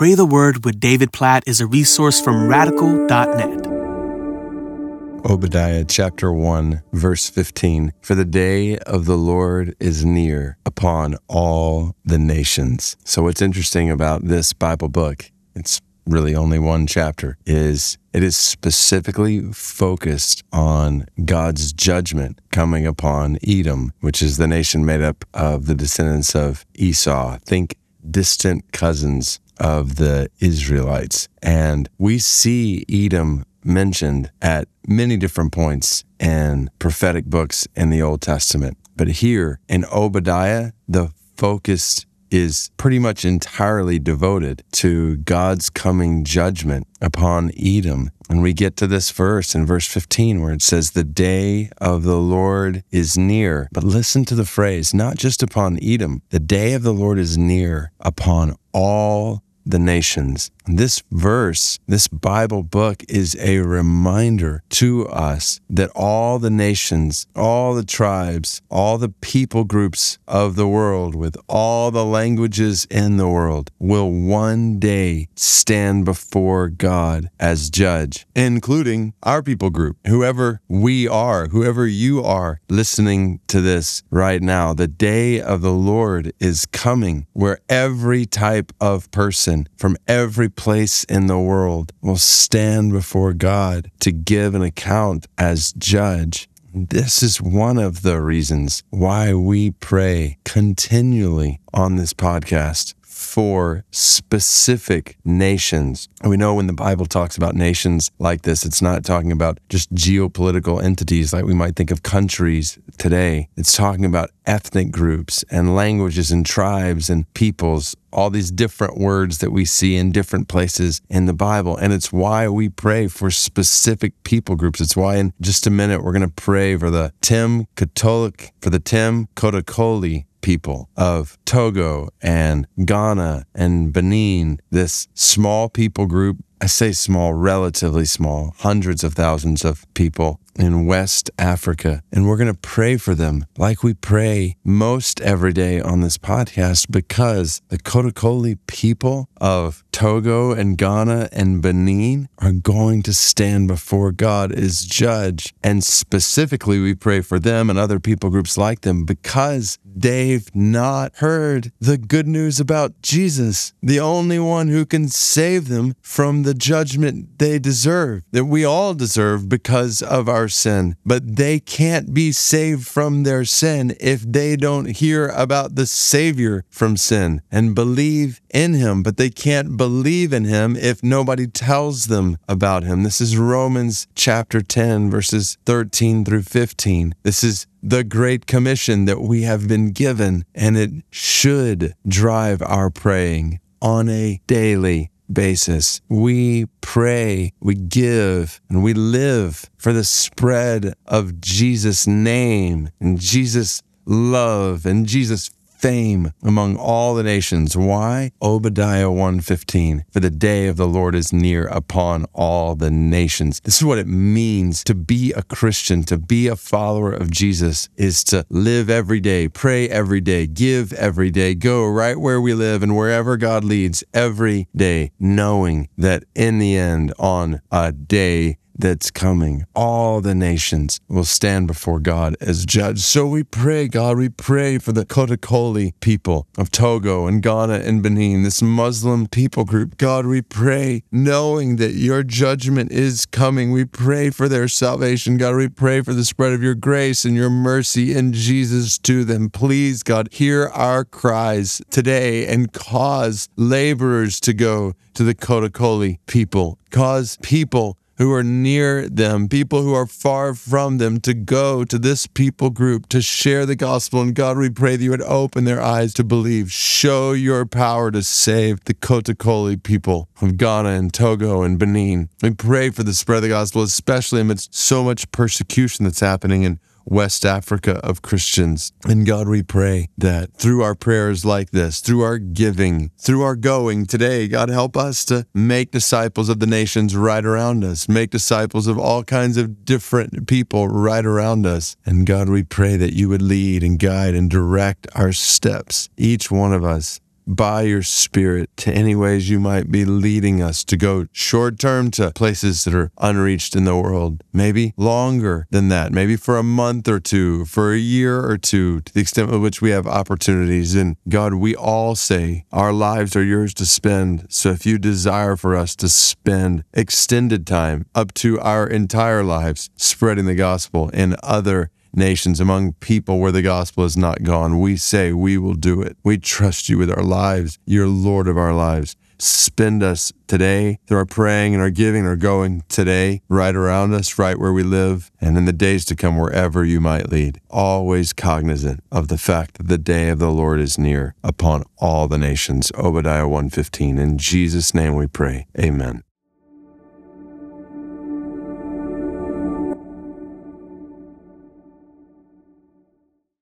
Pray the Word with David Platt is a resource from radical.net. Obadiah chapter 1, verse 15. For the day of the Lord is near upon all the nations. So, what's interesting about this Bible book, it's really only one chapter, is it is specifically focused on God's judgment coming upon Edom, which is the nation made up of the descendants of Esau. Think distant cousins of the Israelites. And we see Edom mentioned at many different points in prophetic books in the Old Testament. But here in Obadiah, the focus is pretty much entirely devoted to God's coming judgment upon Edom. And we get to this verse in verse 15 where it says, The day of the Lord is near. But listen to the phrase, not just upon Edom, the day of the Lord is near upon all the nations. This verse, this Bible book is a reminder to us that all the nations, all the tribes, all the people groups of the world, with all the languages in the world, will one day stand before God as judge, including our people group, whoever we are, whoever you are listening to this right now. The day of the Lord is coming where every type of person from every place in the world will stand before God to give an account as judge. This is one of the reasons why we pray continually on this podcast for specific nations. We know when the Bible talks about nations like this, it's not talking about just geopolitical entities like we might think of countries today. It's talking about ethnic groups and languages and tribes and peoples, all these different words that we see in different places in the Bible. And it's why we pray for specific people groups. It's why in just a minute we're going to pray for the Tim Catholic, for the Tim Kotokoli people of Togo and Ghana and Benin, this small people group. I say small, relatively small, hundreds of thousands of people in West Africa. And we're going to pray for them like we pray most every day on this podcast because the Kotokoli people of Togo and Ghana and Benin are going to stand before God as judge. And specifically, we pray for them and other people groups like them because they've not heard the good news about Jesus, the only one who can save them from the judgment they deserve, that we all deserve because of our sin. But they can't be saved from their sin if they don't hear about the Savior from sin and believe in Him. But they can't believe in Him if nobody tells them about Him. This is Romans chapter 10, verses 13 through 15. This is the Great Commission that we have been given, and it should drive our praying on a daily basis. We pray, we give, and we live for the spread of Jesus' name and Jesus' love and Jesus' fame among all the nations. Why? Obadiah 1:15. For the day of the Lord is near upon all the nations. This is what it means to be a Christian, to be a follower of Jesus is to live every day, pray every day, give every day, go right where we live and wherever God leads every day, knowing that in the end on a day that's coming. All the nations will stand before God as judge. So we pray, God, we pray for the Kotokoli people of Togo and Ghana and Benin, this Muslim people group. God, we pray, knowing that your judgment is coming. We pray for their salvation. God, we pray for the spread of your grace and your mercy in Jesus to them. Please, God, hear our cries today and cause laborers to go to the Kotokoli people. Cause people who are near them, people who are far from them, to go to this people group to share the gospel. And God, we pray that you would open their eyes to believe. Show your power to save the Kotokoli people of Ghana and Togo and Benin. We pray for the spread of the gospel, especially amidst so much persecution that's happening in West Africa of Christians. And God, we pray that through our prayers like this, through our giving, through our going today, God, help us to make disciples of the nations right around us, make disciples of all kinds of different people right around us. And God, we pray that you would lead and guide and direct our steps, each one of us by your Spirit to any ways you might be leading us to go short term to places that are unreached in the world, maybe longer than that, maybe for a month or two, for a year or two, to the extent with which we have opportunities. And God, we all say our lives are yours to spend. So if you desire for us to spend extended time up to our entire lives spreading the gospel in other nations, among people where the gospel has not gone. We say we will do it. We trust you with our lives. You're Lord of our lives. Spend us today through our praying and our giving, our going today, right around us, right where we live, and in the days to come, wherever you might lead. Always cognizant of the fact that the day of the Lord is near upon all the nations. Obadiah 115. In Jesus' name we pray. Amen.